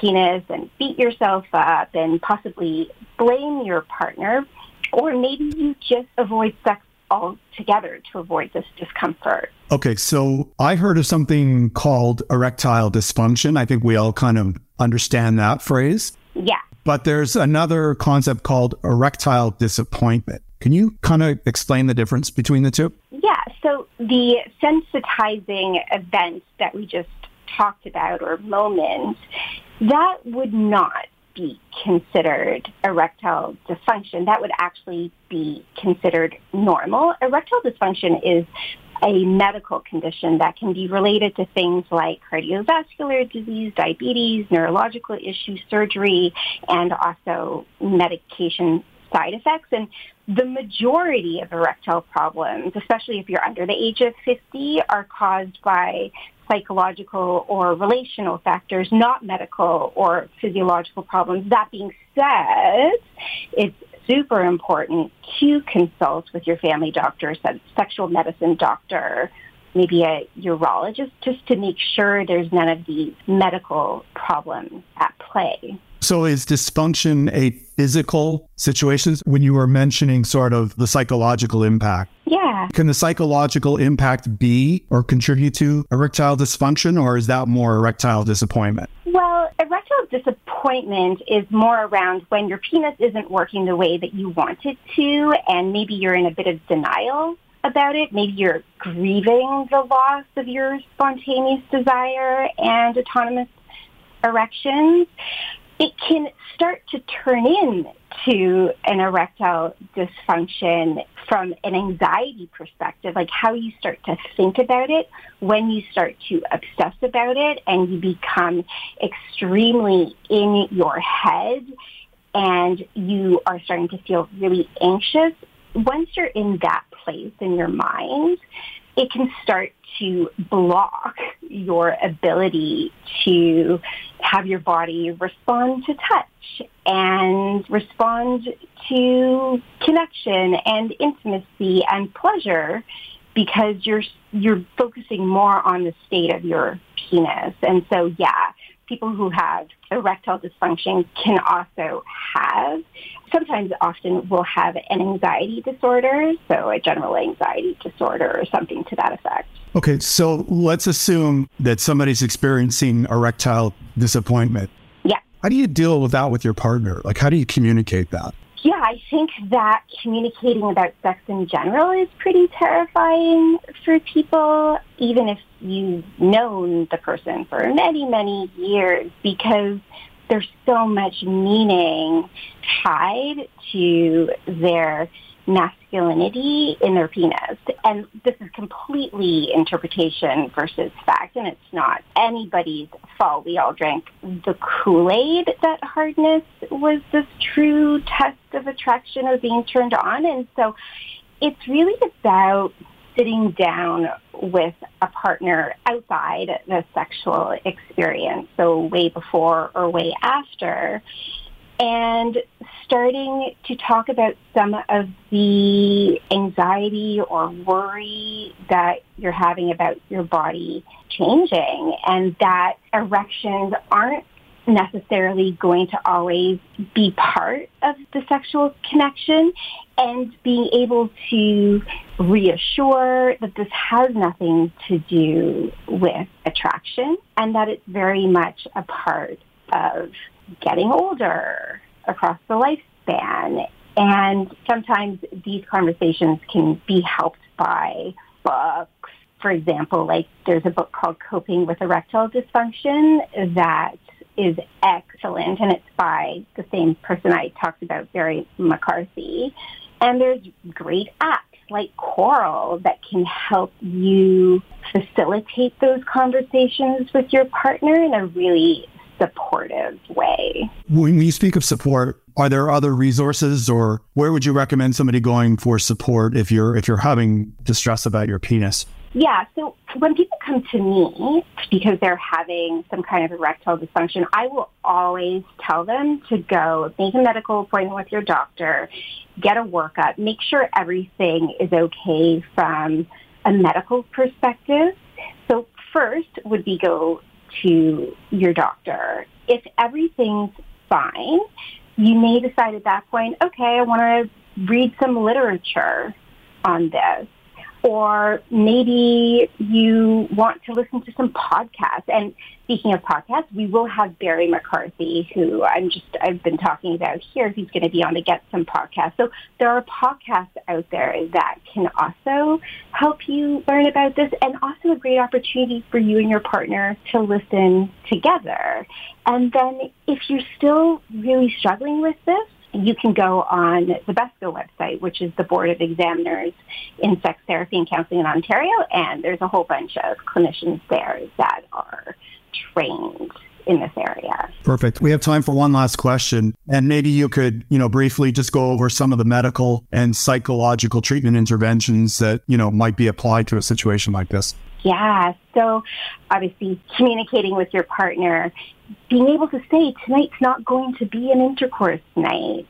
penis and beat yourself up and possibly blame your partner, or maybe you just avoid sex altogether to avoid this discomfort. Okay, so I heard of something called erectile dysfunction. I think we all kind of understand that phrase. Yeah. But there's another concept called erectile disappointment. Can you kind of explain the difference between the two? Yeah, so the sensitizing events that we just talked about or moment that would not be considered erectile dysfunction. That would actually be considered normal. Erectile dysfunction is a medical condition that can be related to things like cardiovascular disease, diabetes, neurological issues, surgery, and also medication side effects. And the majority of erectile problems, especially if you're under the age of 50, are caused by psychological or relational factors, not medical or physiological problems. That being said, it's super important to consult with your family doctor, sexual medicine doctor, maybe a urologist, just to make sure there's none of these medical problems at play. So is dysfunction a physical situation when you were mentioning sort of the psychological impact? Yeah. Can the psychological impact be or contribute to erectile dysfunction or is that more erectile disappointment? Well, erectile disappointment is more around when your penis isn't working the way that you want it to and maybe you're in a bit of denial about it. Maybe you're grieving the loss of your spontaneous desire and autonomous erections it can start to turn into an erectile dysfunction from an anxiety perspective, like how you start to think about it, when you start to obsess about it, and you become extremely in your head and you are starting to feel really anxious. Once you're in that place in your mind, it can start to block your ability to have your body respond to touch and respond to connection and intimacy and pleasure because you're you're focusing more on the state of your penis. And so yeah, people who have erectile dysfunction can also have, sometimes often will have an anxiety disorder, so a general anxiety disorder or something to that effect. Okay, so let's assume that somebody's experiencing erectile disappointment. Yeah. How do you deal with that with your partner? Like, how do you communicate that? Yeah, I think that communicating about sex in general is pretty terrifying for people, even if you've known the person for many, many years, because there's so much meaning tied to their masculinity in their penis. And this is completely interpretation versus fact, and it's not anybody's fault. We all drank the Kool-Aid that hardness was this true test of attraction or being turned on. And so it's really about sitting down with a partner outside the sexual experience, so way before or way after, and starting to talk about some of the anxiety or worry that you're having about your body changing and that erections aren't necessarily going to always be part of the sexual connection and being able to reassure that this has nothing to do with attraction and that it's very much a part of getting older across the lifespan. And sometimes these conversations can be helped by books. For example, like there's a book called Coping with Erectile Dysfunction that is excellent and it's by the same person I talked about, Barry McCarthy. And there's great apps like Coral that can help you facilitate those conversations with your partner in a really supportive way. When you speak of support, are there other resources or where would you recommend somebody going for support if you're if you're having distress about your penis? Yeah, so when people come to me because they're having some kind of erectile dysfunction, I will always tell them to go make a medical appointment with your doctor, get a workup, make sure everything is okay from a medical perspective. So first would be go to your doctor. If everything's fine, you may decide at that point, okay, I want to read some literature on this or maybe you want to listen to some podcasts. And speaking of podcasts, we will have Barry McCarthy, who I'm just I've been talking about here. He's going to be on to Get Some Podcast. So there are podcasts out there that can also help you learn about this, and also a great opportunity for you and your partner to listen together. And then if you're still really struggling with this, you can go on the BESTCO website, which is the Board of Examiners in Sex Therapy and Counseling in Ontario, and there's a whole bunch of clinicians there that are trained in this area. Perfect. We have time for one last question. And maybe you could, you know, briefly just go over some of the medical and psychological treatment interventions that, you know, might be applied to a situation like this. Yeah. So obviously communicating with your partner, being able to say tonight's not going to be an intercourse night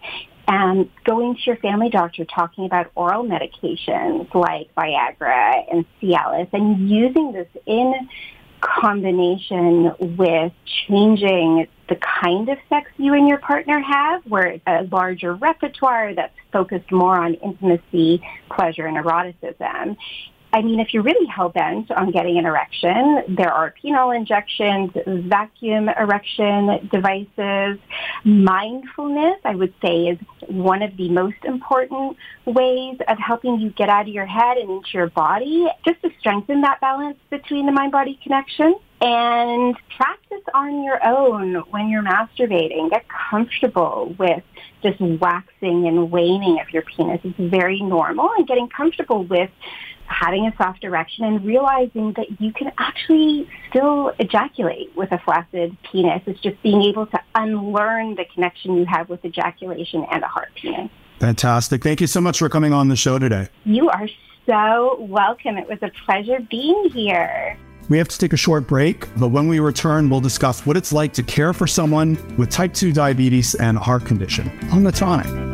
and going to your family doctor talking about oral medications like Viagra and Cialis and using this in combination with changing the kind of sex you and your partner have, where it's a larger repertoire that's focused more on intimacy, pleasure, and eroticism. I mean, if you're really hell bent on getting an erection, there are penile injections, vacuum erection devices. Mindfulness, I would say, is one of the most important ways of helping you get out of your head and into your body, just to strengthen that balance between the mind-body connection. And practice on your own when you're masturbating. Get comfortable with just waxing and waning of your penis. It's very normal and getting comfortable with having a soft erection and realizing that you can actually still ejaculate with a flaccid penis. It's just being able to unlearn the connection you have with ejaculation and a hard penis. Fantastic. Thank you so much for coming on the show today. You are so welcome. It was a pleasure being here. We have to take a short break, but when we return, we'll discuss what it's like to care for someone with type 2 diabetes and heart condition on the tonic.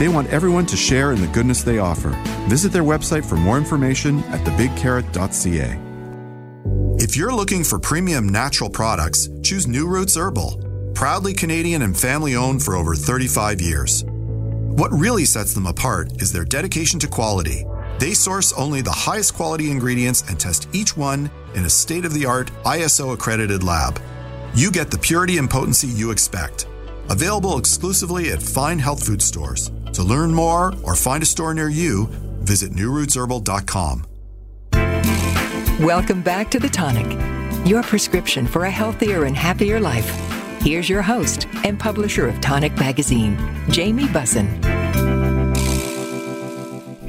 They want everyone to share in the goodness they offer. Visit their website for more information at thebigcarrot.ca. If you're looking for premium natural products, choose New Roots Herbal. Proudly Canadian and family owned for over 35 years. What really sets them apart is their dedication to quality. They source only the highest quality ingredients and test each one in a state of the art ISO accredited lab. You get the purity and potency you expect. Available exclusively at fine health food stores. To learn more or find a store near you, visit newrootsherbal.com. Welcome back to The Tonic, your prescription for a healthier and happier life. Here's your host and publisher of Tonic Magazine, Jamie Bussin.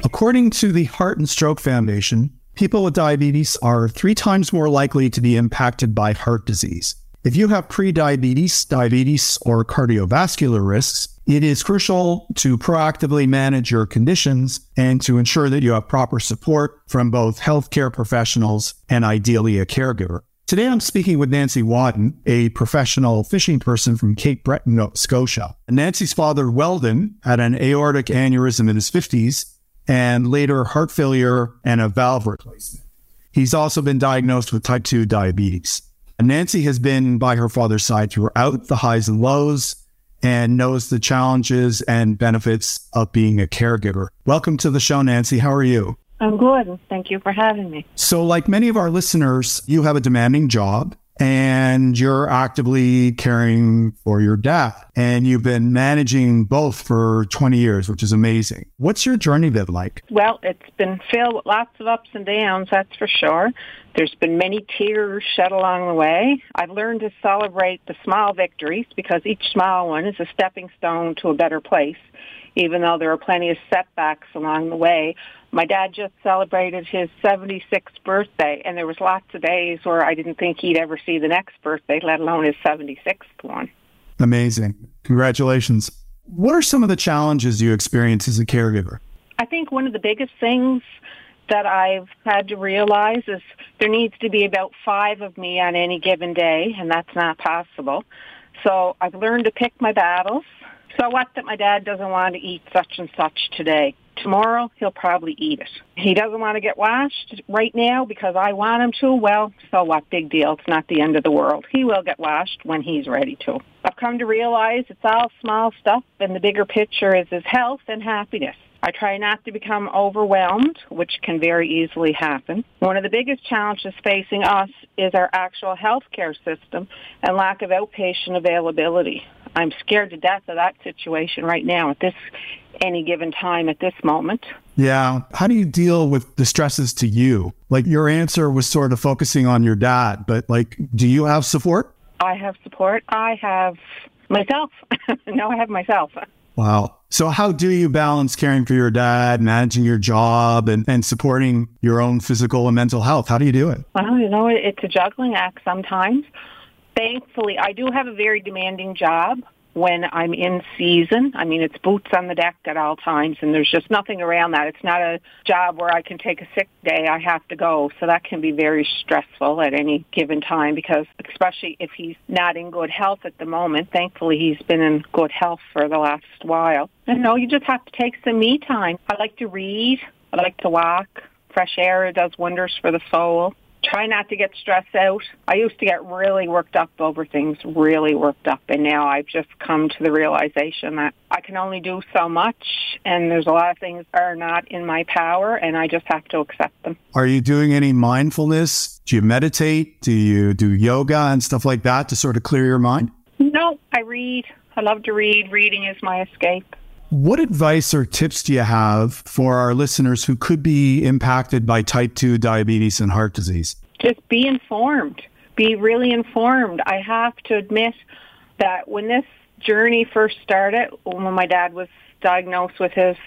According to the Heart and Stroke Foundation, people with diabetes are three times more likely to be impacted by heart disease. If you have prediabetes, diabetes, or cardiovascular risks, it is crucial to proactively manage your conditions and to ensure that you have proper support from both healthcare professionals and ideally a caregiver. Today, I'm speaking with Nancy Wadden, a professional fishing person from Cape Breton, Nova Scotia. Nancy's father, Weldon, had an aortic aneurysm in his 50s and later heart failure and a valve replacement. He's also been diagnosed with type 2 diabetes. Nancy has been by her father's side throughout the highs and lows and knows the challenges and benefits of being a caregiver. Welcome to the show, Nancy. How are you? I'm good. Thank you for having me. So, like many of our listeners, you have a demanding job and you're actively caring for your dad. And you've been managing both for 20 years, which is amazing. What's your journey been like? Well, it's been filled with lots of ups and downs, that's for sure. There's been many tears shed along the way. I've learned to celebrate the small victories because each small one is a stepping stone to a better place, even though there are plenty of setbacks along the way. My dad just celebrated his 76th birthday, and there was lots of days where I didn't think he'd ever see the next birthday, let alone his 76th one. Amazing. Congratulations. What are some of the challenges you experience as a caregiver? I think one of the biggest things that I've had to realize is there needs to be about five of me on any given day, and that's not possible. So I've learned to pick my battles. So what that my dad doesn't want to eat such and such today. Tomorrow he'll probably eat it. He doesn't want to get washed right now because I want him to. Well, so what? Big deal. It's not the end of the world. He will get washed when he's ready to. I've come to realize it's all small stuff and the bigger picture is his health and happiness. I try not to become overwhelmed, which can very easily happen. One of the biggest challenges facing us is our actual healthcare system and lack of outpatient availability. I'm scared to death of that situation right now at this any given time at this moment. Yeah. How do you deal with the stresses to you? Like your answer was sort of focusing on your dad, but like, do you have support? I have support. I have myself. [laughs] no, I have myself. Wow. So how do you balance caring for your dad, managing your job and, and supporting your own physical and mental health? How do you do it? Well, you know, it's a juggling act sometimes. Thankfully, I do have a very demanding job when I'm in season. I mean, it's boots on the deck at all times, and there's just nothing around that. It's not a job where I can take a sick day. I have to go. So that can be very stressful at any given time because, especially if he's not in good health at the moment, thankfully he's been in good health for the last while. And no, you just have to take some me time. I like to read. I like to walk. Fresh air does wonders for the soul try not to get stressed out. I used to get really worked up over things, really worked up, and now I've just come to the realization that I can only do so much, and there's a lot of things that are not in my power, and I just have to accept them. Are you doing any mindfulness? Do you meditate? Do you do yoga and stuff like that to sort of clear your mind? No, I read. I love to read. Reading is my escape. What advice or tips do you have for our listeners who could be impacted by type 2 diabetes and heart disease? Just be informed. Be really informed. I have to admit that when this journey first started, when my dad was diagnosed with his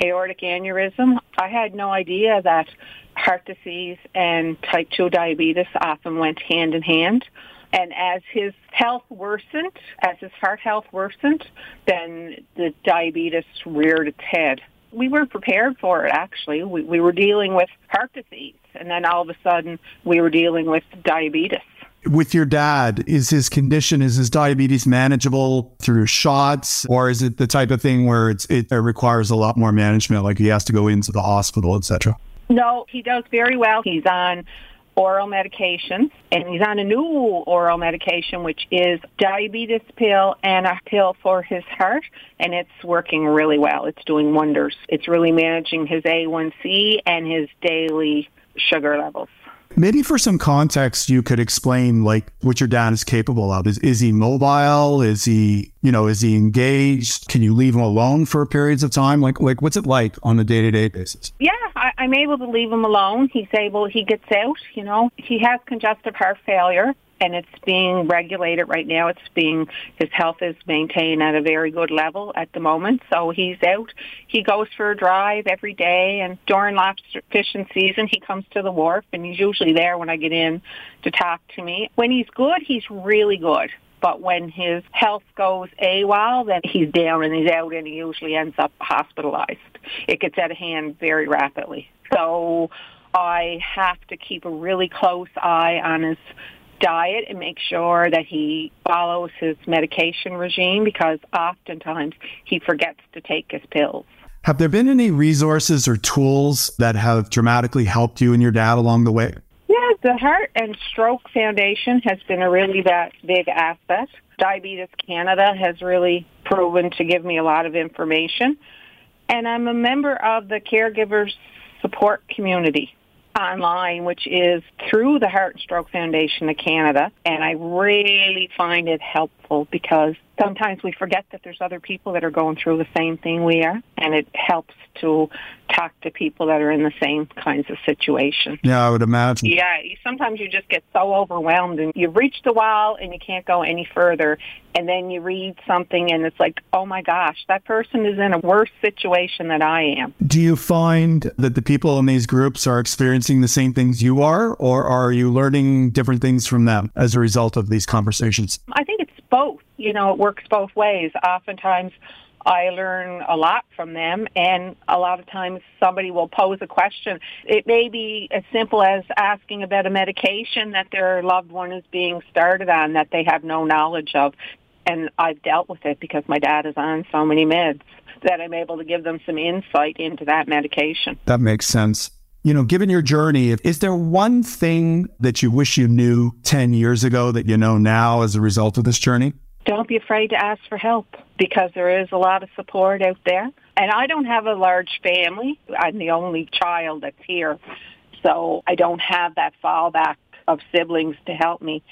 aortic aneurysm, I had no idea that heart disease and type 2 diabetes often went hand in hand. And as his health worsened, as his heart health worsened, then the diabetes reared its head. We were prepared for it, actually. We, we were dealing with heart disease, and then all of a sudden we were dealing with diabetes. With your dad, is his condition, is his diabetes manageable through shots, or is it the type of thing where it requires a lot more management, like he has to go into the hospital, etc.? No, he does very well. He's on oral medication, and he's on a new oral medication, which is diabetes pill and a pill for his heart, and it's working really well. It's doing wonders. It's really managing his A1C and his daily sugar levels. Maybe for some context, you could explain like what your dad is capable of. Is is he mobile? Is he you know is he engaged? Can you leave him alone for periods of time? Like like what's it like on a day to day basis? Yeah, I, I'm able to leave him alone. He's able. He gets out. You know, he has congestive heart failure and it's being regulated right now. It's being his health is maintained at a very good level at the moment. So he's out. He goes for a drive every day, and during lobster fishing season, he comes to the wharf, and he's usually there when I get in to talk to me. When he's good, he's really good. But when his health goes AWOL, then he's down and he's out, and he usually ends up hospitalized. It gets out of hand very rapidly. So I have to keep a really close eye on his diet and make sure that he follows his medication regime because oftentimes he forgets to take his pills. Have there been any resources or tools that have dramatically helped you and your dad along the way? The Heart and Stroke Foundation has been a really that big asset. Diabetes Canada has really proven to give me a lot of information. And I'm a member of the Caregivers Support Community online, which is through the Heart and Stroke Foundation of Canada. And I really find it helpful because sometimes we forget that there's other people that are going through the same thing we are. And it helps to talk to people that are in the same kinds of situation. Yeah, I would imagine. Yeah, sometimes you just get so overwhelmed and you've reached the wall and you can't go any further. And then you read something and it's like, oh my gosh, that person is in a worse situation than I am. Do you find that the people in these groups are experiencing the same things you are, or are you learning different things from them as a result of these conversations? I think it's both. You know, it works both ways. Oftentimes, I learn a lot from them and a lot of times somebody will pose a question. It may be as simple as asking about a medication that their loved one is being started on that they have no knowledge of. And I've dealt with it because my dad is on so many meds that I'm able to give them some insight into that medication. That makes sense. You know, given your journey, is there one thing that you wish you knew 10 years ago that you know now as a result of this journey? don't be afraid to ask for help because there is a lot of support out there. And I don't have a large family. I'm the only child that's here. So I don't have that fallback of siblings to help me.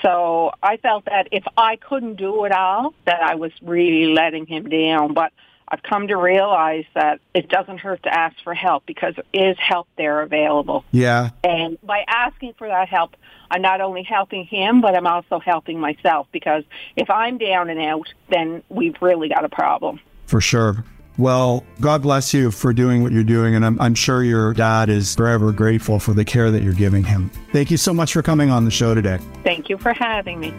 So I felt that if I couldn't do it all, that I was really letting him down. But I've come to realize that it doesn't hurt to ask for help because there is help there available. Yeah. And by asking for that help, I'm not only helping him, but I'm also helping myself because if I'm down and out, then we've really got a problem. For sure. Well, God bless you for doing what you're doing. And I'm, I'm, sure your dad is forever grateful for the care that you're giving him. Thank you so much for coming on the show today. Thank you for having me.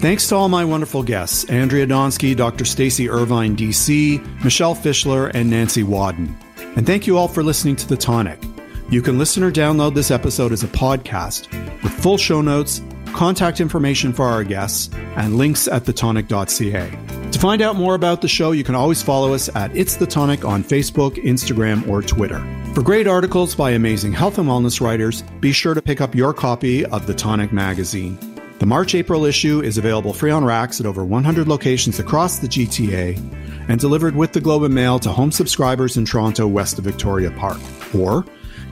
Thanks to all my wonderful guests Andrea Donsky, Dr. Stacy Irvine, DC, Michelle Fischler, and Nancy Wadden. And thank you all for listening to The Tonic. You can listen or download this episode as a podcast with full show notes, contact information for our guests, and links at thetonic.ca. To find out more about the show, you can always follow us at It's The Tonic on Facebook, Instagram, or Twitter. For great articles by amazing health and wellness writers, be sure to pick up your copy of The Tonic magazine. The March April issue is available free on racks at over 100 locations across the GTA and delivered with the Globe and Mail to home subscribers in Toronto, west of Victoria Park. Or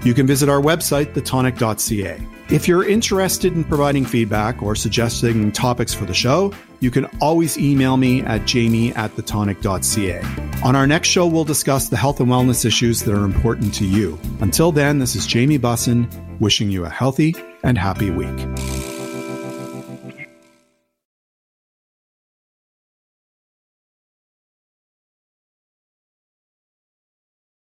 you can visit our website, thetonic.ca. If you're interested in providing feedback or suggesting topics for the show, you can always email me at jamie at thetonic.ca. On our next show, we'll discuss the health and wellness issues that are important to you. Until then, this is Jamie Bussin wishing you a healthy and happy week.